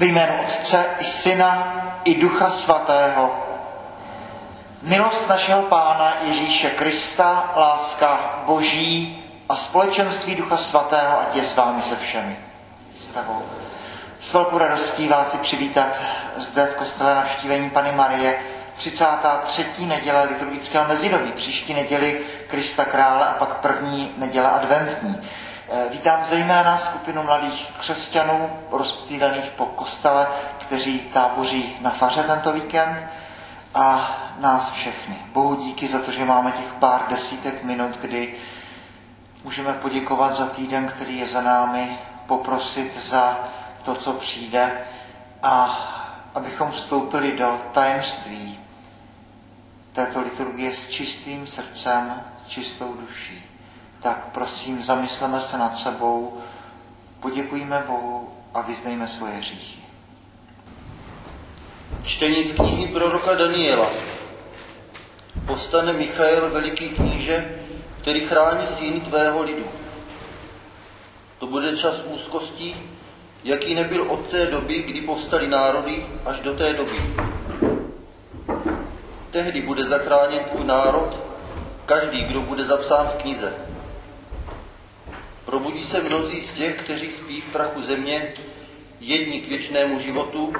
Ve jménu Otce i Syna i Ducha Svatého. Milost našeho Pána Ježíše Krista, láska Boží a společenství Ducha Svatého, ať je s vámi se všemi. Stavou. S velkou radostí vás si přivítat zde v kostele navštívení Pany Marie, 33. neděle liturgického mezidobí, příští neděli Krista Krále a pak první neděle adventní. Eh, vítám zejména skupinu mladých křesťanů rozptýlených po kostele, kteří táboří na faře tento víkend a nás všechny. Bohu díky za to, že máme těch pár desítek minut, kdy můžeme poděkovat za týden, který je za námi, poprosit za to, co přijde a abychom vstoupili do tajemství této liturgie s čistým srdcem, s čistou duší tak prosím, zamysleme se nad sebou, poděkujeme Bohu a vyznejme svoje hříchy. Čtení z knihy proroka Daniela. Postane Michael, veliký kníže, který chrání síny tvého lidu. To bude čas úzkostí, jaký nebyl od té doby, kdy povstali národy, až do té doby. Tehdy bude zachráněn tvůj národ, každý, kdo bude zapsán v knize. Probudí se mnozí z těch, kteří spí v prachu země, jedni k věčnému životu,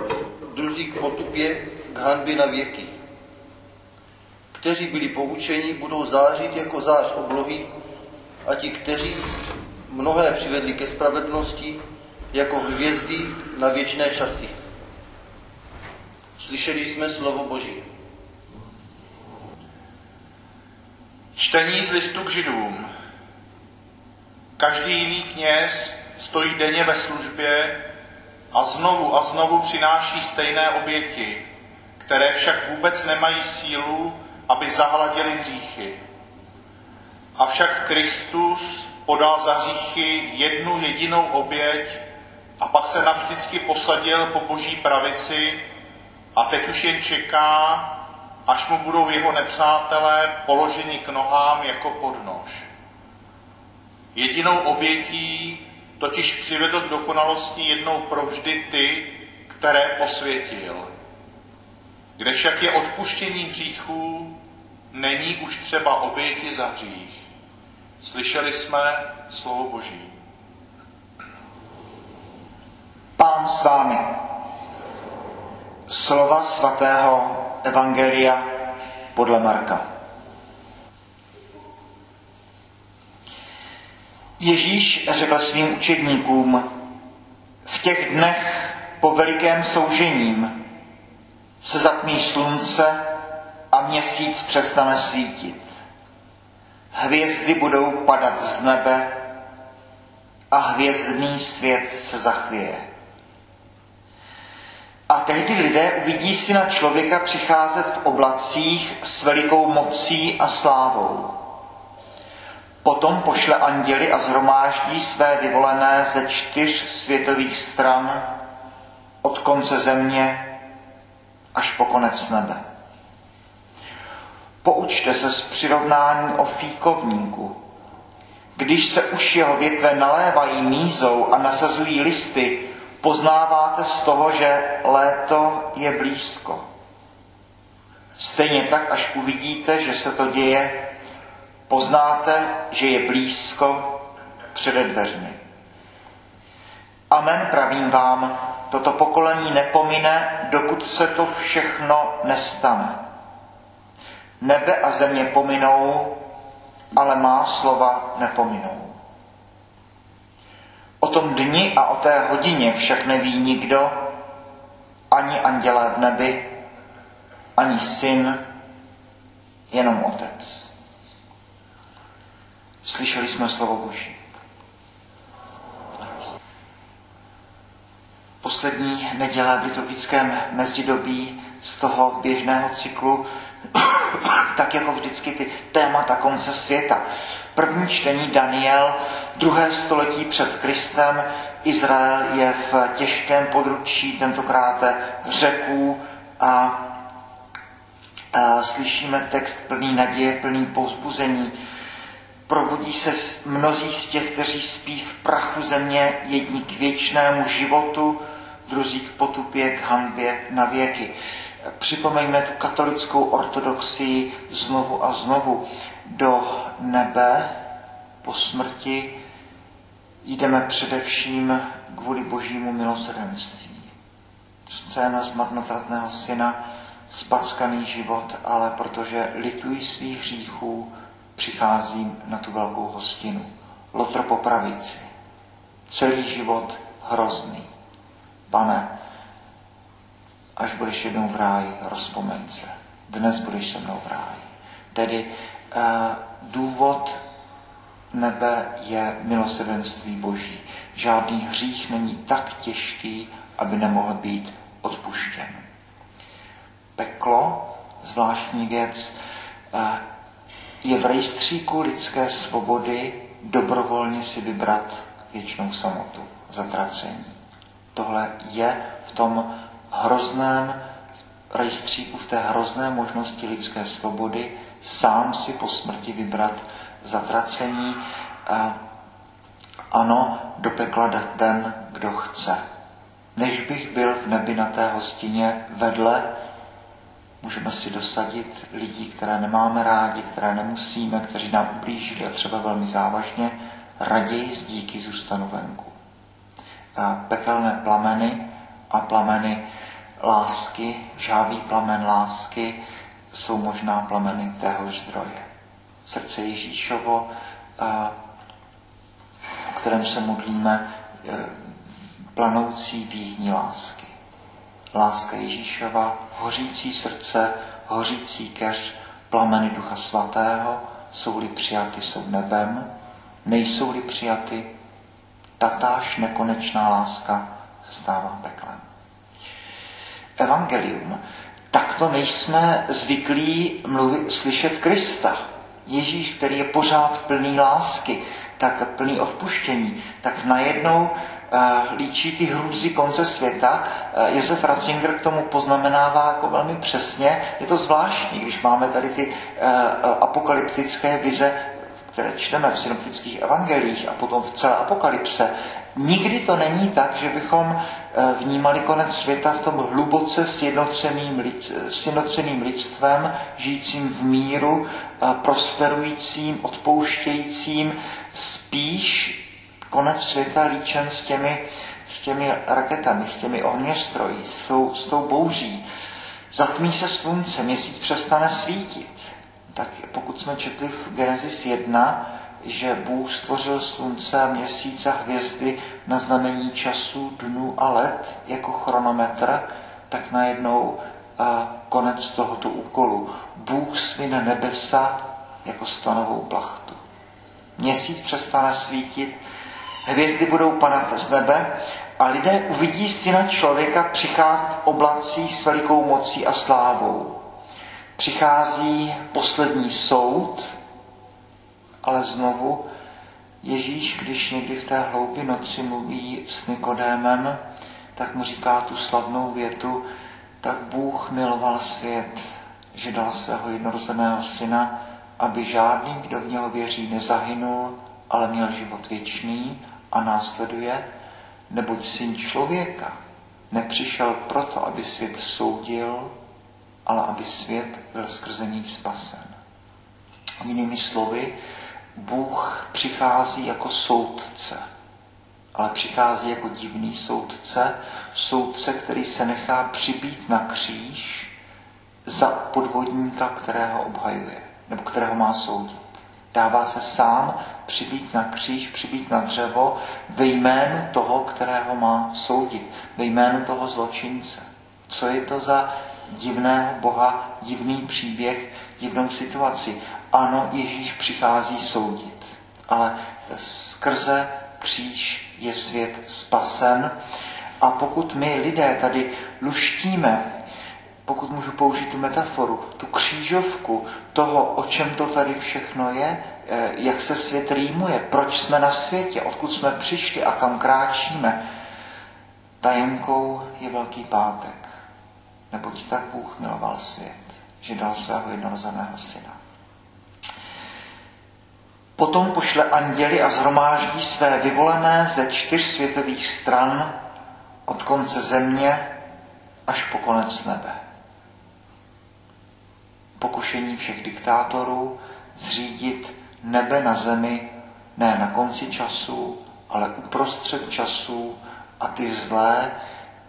druzí k potupě, k hanbě na věky. Kteří byli poučeni, budou zářit jako zář oblohy a ti, kteří mnohé přivedli ke spravedlnosti, jako hvězdy na věčné časy. Slyšeli jsme slovo Boží. Čtení z listu k židům. Každý jiný kněz stojí denně ve službě a znovu a znovu přináší stejné oběti, které však vůbec nemají sílu, aby zahladili hříchy. Avšak Kristus podal za hříchy jednu jedinou oběť a pak se navždycky posadil po boží pravici a teď už jen čeká, až mu budou jeho nepřátelé položeni k nohám jako podnož. Jedinou obětí totiž přivedl k dokonalosti jednou provždy ty, které posvětil. Kde však je odpuštění hříchů, není už třeba oběti za hřích. Slyšeli jsme slovo Boží. Pán s vámi. Slova svatého Evangelia podle Marka. Ježíš řekl svým učedníkům, v těch dnech po velikém soužením se zatmí slunce a měsíc přestane svítit. Hvězdy budou padat z nebe a hvězdný svět se zachvěje. A tehdy lidé uvidí syna člověka přicházet v oblacích s velikou mocí a slávou. Potom pošle anděli a zhromáždí své vyvolené ze čtyř světových stran od konce země až po konec nebe. Poučte se z přirovnání o fíkovníku. Když se už jeho větve nalévají mízou a nasazují listy, poznáváte z toho, že léto je blízko. Stejně tak, až uvidíte, že se to děje, poznáte, že je blízko přede dveřmi. Amen, pravím vám, toto pokolení nepomine, dokud se to všechno nestane. Nebe a země pominou, ale má slova nepominou. O tom dni a o té hodině však neví nikdo, ani andělé v nebi, ani syn, jenom otec. Slyšeli jsme slovo Boží. Poslední neděle v liturgickém mezidobí z toho běžného cyklu, tak jako vždycky ty témata konce světa. První čtení Daniel, druhé století před Kristem, Izrael je v těžkém područí, tentokrát řeků a, a slyšíme text plný naděje, plný povzbuzení probudí se mnozí z těch, kteří spí v prachu země, jedni k věčnému životu, druzí k potupě, k hanbě na věky. Připomeňme tu katolickou ortodoxii znovu a znovu. Do nebe po smrti jdeme především kvůli božímu milosedenství. Scéna zmarnotratného syna, spackaný život, ale protože lituji svých hříchů, přicházím na tu velkou hostinu. Lotr po pravici. Celý život hrozný. Pane, až budeš jednou v ráji, rozpomeň se. Dnes budeš se mnou v ráji. Tedy eh, důvod nebe je milosedenství Boží. Žádný hřích není tak těžký, aby nemohl být odpuštěn. Peklo, zvláštní věc, eh, je v rejstříku lidské svobody dobrovolně si vybrat věčnou samotu, zatracení. Tohle je v tom hrozném rejstříku, v té hrozné možnosti lidské svobody, sám si po smrti vybrat zatracení. A ano, do pekla dát ten, kdo chce. Než bych byl v nebi na té hostině vedle, můžeme si dosadit lidí, které nemáme rádi, které nemusíme, kteří nám ublížili a třeba velmi závažně, raději z díky zůstanu venku. Pekelné plameny a plameny lásky, žávý plamen lásky, jsou možná plameny téhož zdroje. Srdce Ježíšovo, o kterém se modlíme, planoucí výhní lásky. Láska Ježíšova, hořící srdce, hořící keř, plameny Ducha Svatého, jsou-li přijaty, jsou nebem, nejsou-li přijaty, tatáž nekonečná láska se stává peklem. Evangelium. Takto nejsme zvyklí mluvit, slyšet Krista. Ježíš, který je pořád plný lásky, tak plný odpuštění, tak najednou líčí ty hrůzy konce světa. Uh, Josef Ratzinger k tomu poznamenává jako velmi přesně. Je to zvláštní, když máme tady ty uh, apokalyptické vize, které čteme v synoptických evangelích a potom v celé apokalypse, Nikdy to není tak, že bychom eh, vnímali konec světa v tom hluboce sjednoceným lidstvem, žijícím v míru, prosperujícím, odpouštějícím, spíš konec světa líčen s těmi, s těmi raketami, s těmi ohňostroji, s tou, s tou bouří. Zatmí se slunce, měsíc přestane svítit. Tak pokud jsme četli v Genesis 1, že Bůh stvořil slunce a měsíc a hvězdy na znamení času, dnů a let jako chronometr, tak najednou a konec tohoto úkolu. Bůh svine nebesa jako stanovou plachtu. Měsíc přestane svítit, hvězdy budou padat z nebe a lidé uvidí syna člověka přicházet v oblacích s velikou mocí a slávou. Přichází poslední soud, ale znovu Ježíš, když někdy v té hloubi noci mluví s Nikodémem, tak mu říká tu slavnou větu, tak Bůh miloval svět, že dal svého jednorozeného syna, aby žádný, kdo v něho věří, nezahynul, ale měl život věčný a následuje, neboť syn člověka nepřišel proto, aby svět soudil, ale aby svět byl skrze ní spasen. Jinými slovy, Bůh přichází jako soudce, ale přichází jako divný soudce, soudce, který se nechá přibít na kříž za podvodníka, kterého obhajuje, nebo kterého má soudit. Dává se sám přibít na kříž, přibít na dřevo ve jménu toho, kterého má soudit, ve jménu toho zločince. Co je to za divného Boha, divný příběh, divnou situaci? Ano, Ježíš přichází soudit, ale skrze kříž je svět spasen. A pokud my lidé tady luštíme, pokud můžu použít metaforu, tu křížovku toho, o čem to tady všechno je, eh, jak se svět rýmuje, proč jsme na světě, odkud jsme přišli a kam kráčíme, tajenkou je Velký pátek. Neboť tak Bůh miloval svět, že dal svého jednorozeného syna. Potom pošle anděli a zhromáždí své vyvolené ze čtyř světových stran od konce země až po konec nebe. Pokušení všech diktátorů zřídit nebe na zemi ne na konci času, ale uprostřed času a ty zlé,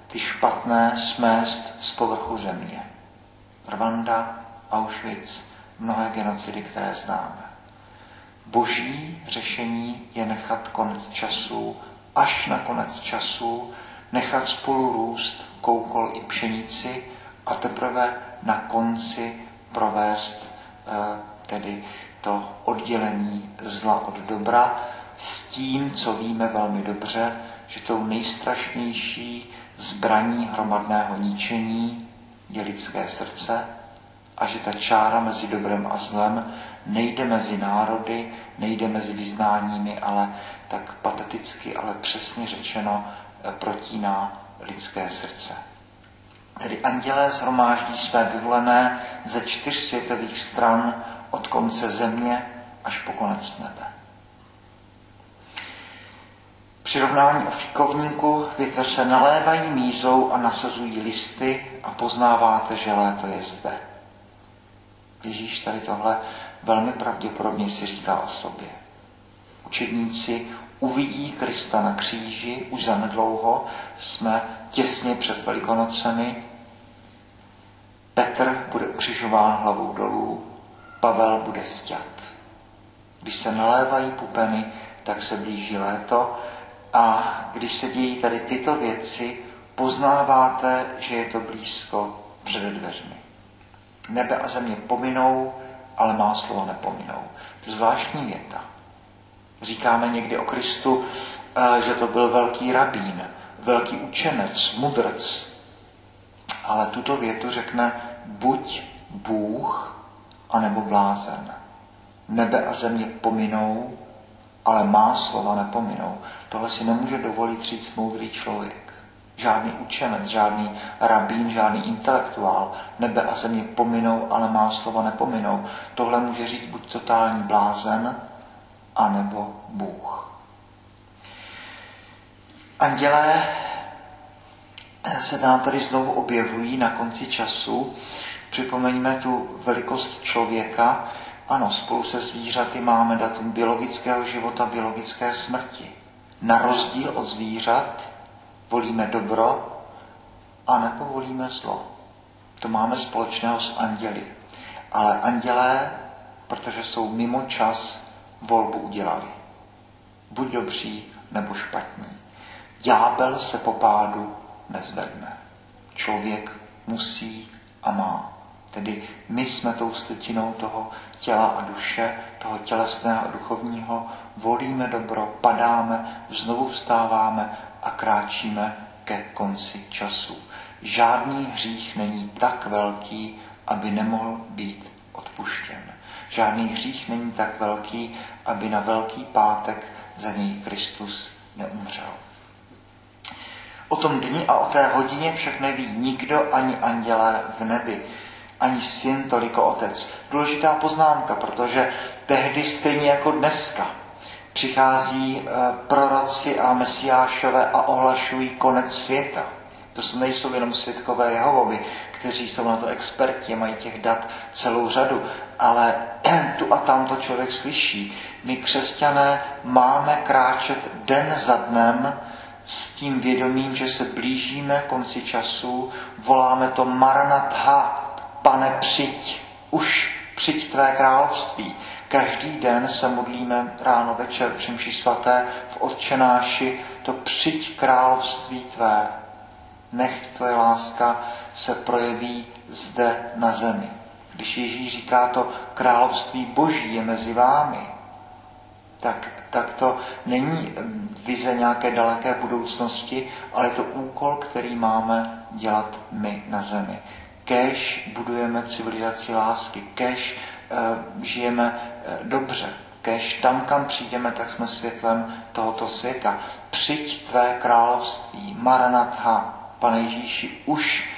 ty špatné smést z povrchu země. Rwanda, Auschwitz, mnohé genocidy, které známe. Boží řešení je nechat konec času, až na konec času, nechat spolu růst koukol i pšenici a teprve na konci provést eh, tedy to oddělení zla od dobra s tím, co víme velmi dobře, že tou nejstrašnější zbraní hromadného ničení je lidské srdce a že ta čára mezi dobrem a zlem nejde mezi národy, nejde mezi vyznáními, ale tak pateticky, ale přesně řečeno eh, protíná lidské srdce. Tedy andělé zhromáždí své vyvolené ze čtyř světových stran od konce země až po konec nebe. Přirovnání o fíkovníku větve se nalévají mízou a nasazují listy a poznáváte, že léto je zde. Ježíš tady tohle velmi pravděpodobně si říká o sobě. Učedníci uvidí Krista na kříži už zanedlouho, jsme těsně před Velikonocemi. Petr bude ukřižován hlavou dolů, Pavel bude stět. Když se nalévají pupeny, tak se blíží léto a když se dějí tady tyto věci, poznáváte, že je to blízko před dveřmi. Nebe a země pominou, ale má slovo nepominou. To je zvláštní věta. Říkáme někdy o Kristu, eh, že to byl velký rabín, velký učenec, mudrc. Ale tuto větu řekne buď Bůh, anebo blázen. Nebe a země pominou, ale má slova nepominou. Tohle si nemůže dovolit říct moudrý člověk. Žádný učenec, žádný rabín, žádný intelektuál. Nebe a země pominou, ale má slova nepominou. Tohle může říct buď totální blázen, anebo Bůh. Andělé se nám tady znovu objevují na konci času. Připomeňme tu velikost člověka. Ano, spolu se zvířaty máme datum biologického života, biologické smrti. Na rozdíl od zvířat volíme dobro a nepovolíme zlo. To máme společného s anděli. Ale andělé, protože jsou mimo čas, volbu udělali. Buď dobří, nebo špatní. Ďábel se po pádu nezvedne. Člověk musí a má. Tedy my jsme tou slitinou toho těla a duše, toho tělesného a duchovního, volíme dobro, padáme, znovu vstáváme a kráčíme ke konci času. Žádný hřích není tak velký, aby nemohl být odpuštěn. Žádný hřích není tak velký, aby na velký pátek za něj Kristus neumřel. O tom dni a o té hodině však neví nikdo, ani andělé v nebi, ani syn, toliko otec. Důležitá poznámka, protože tehdy stejně jako dneska přichází eh, proroci a mesiášové a ohlašují konec světa. To jsou nejsou jenom světkové Jehovovi, kteří jsou na to experti, mají těch dat celou řadu, ale tu a tam to člověk slyší. My křesťané máme kráčet den za dnem s tím vědomím, že se blížíme konci času, voláme to Maranatha, pane přijď, už přijď tvé království. Každý den se modlíme ráno, večer v Přemši svaté, v Otčenáši, to přijď království tvé. Nech tvoje láska se projeví zde na zemi. Když Ježíš říká to království boží je mezi vámi, tak, tak to není vize nějaké daleké budoucnosti, ale to úkol, který máme dělat my na zemi. Kež budujeme civilizaci lásky, kež uh, žijeme uh, dobře, kež tam, kam přijdeme, tak jsme světlem tohoto světa. Přijď tvé království, Maranatha, pane Ježíši, už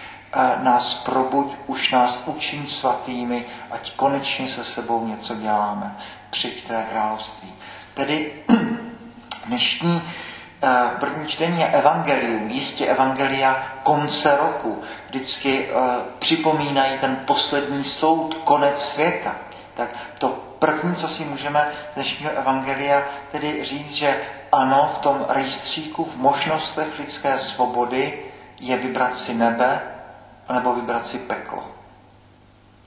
nás probuď, už nás učin svatými, ať konečně se sebou něco děláme. Přijď tvé království. Tedy dnešní Eh, první čtení je evangelium, jistě evangelia konce roku. Vždycky uh, připomínají ten poslední soud, konec světa. Tak to první, co si můžeme z dnešního evangelia tedy říct, že ano, v tom rejstříku, v možnostech lidské svobody je vybrat si nebe, nebo vybrat si peklo.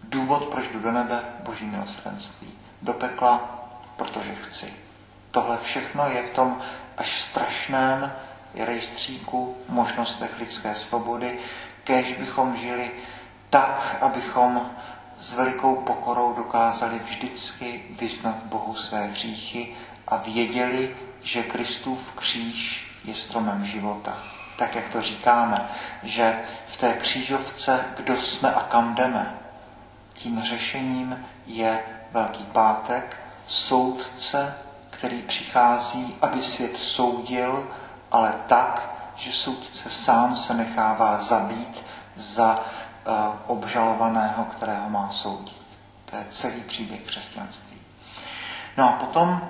Důvod, proč jdu do nebe, boží milosrdenství. Do pekla, protože chci. Tohle všechno je v tom až strašném rejstříku možnostech lidské svobody, kež bychom žili tak, abychom s velikou pokorou dokázali vždycky vyznat Bohu své hříchy a věděli, že Kristův kříž je stromem života. Tak, jak to říkáme, že v té křížovce, kdo jsme a kam jdeme, tím řešením je Velký pátek, soudce který přichází, aby svět soudil, ale tak, že soudce sám se nechává zabít za uh, obžalovaného, kterého má soudit. To je celý příběh křesťanství. No a potom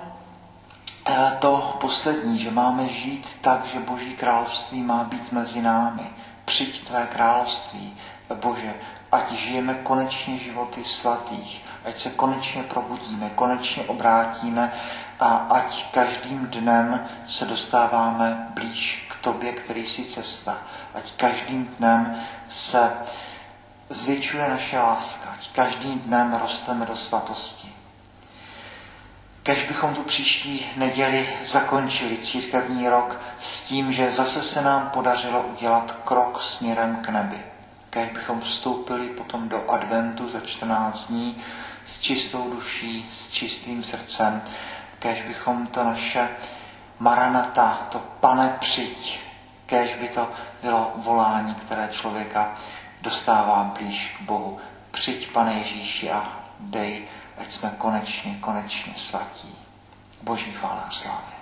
to poslední, že máme žít tak, že Boží království má být mezi námi. Přijď tvé království, Bože, ať žijeme konečně životy svatých, ať se konečně probudíme, konečně obrátíme a ať každým dnem se dostáváme blíž k tobě, který jsi cesta. Ať každým dnem se zvětšuje naše láska, ať každým dnem rosteme do svatosti. Kež bychom tu příští neděli zakončili církevní rok s tím, že zase se nám podařilo udělat krok směrem k nebi. Kež bychom vstoupili potom do adventu za 14 dní s čistou duší, s čistým srdcem kež bychom to naše maranata, to pane přijď, kež by to bylo volání, které člověka dostává blíž k Bohu. Přijď, pane Ježíši, a dej, ať jsme konečně, konečně svatí. Boží chvála a slávě.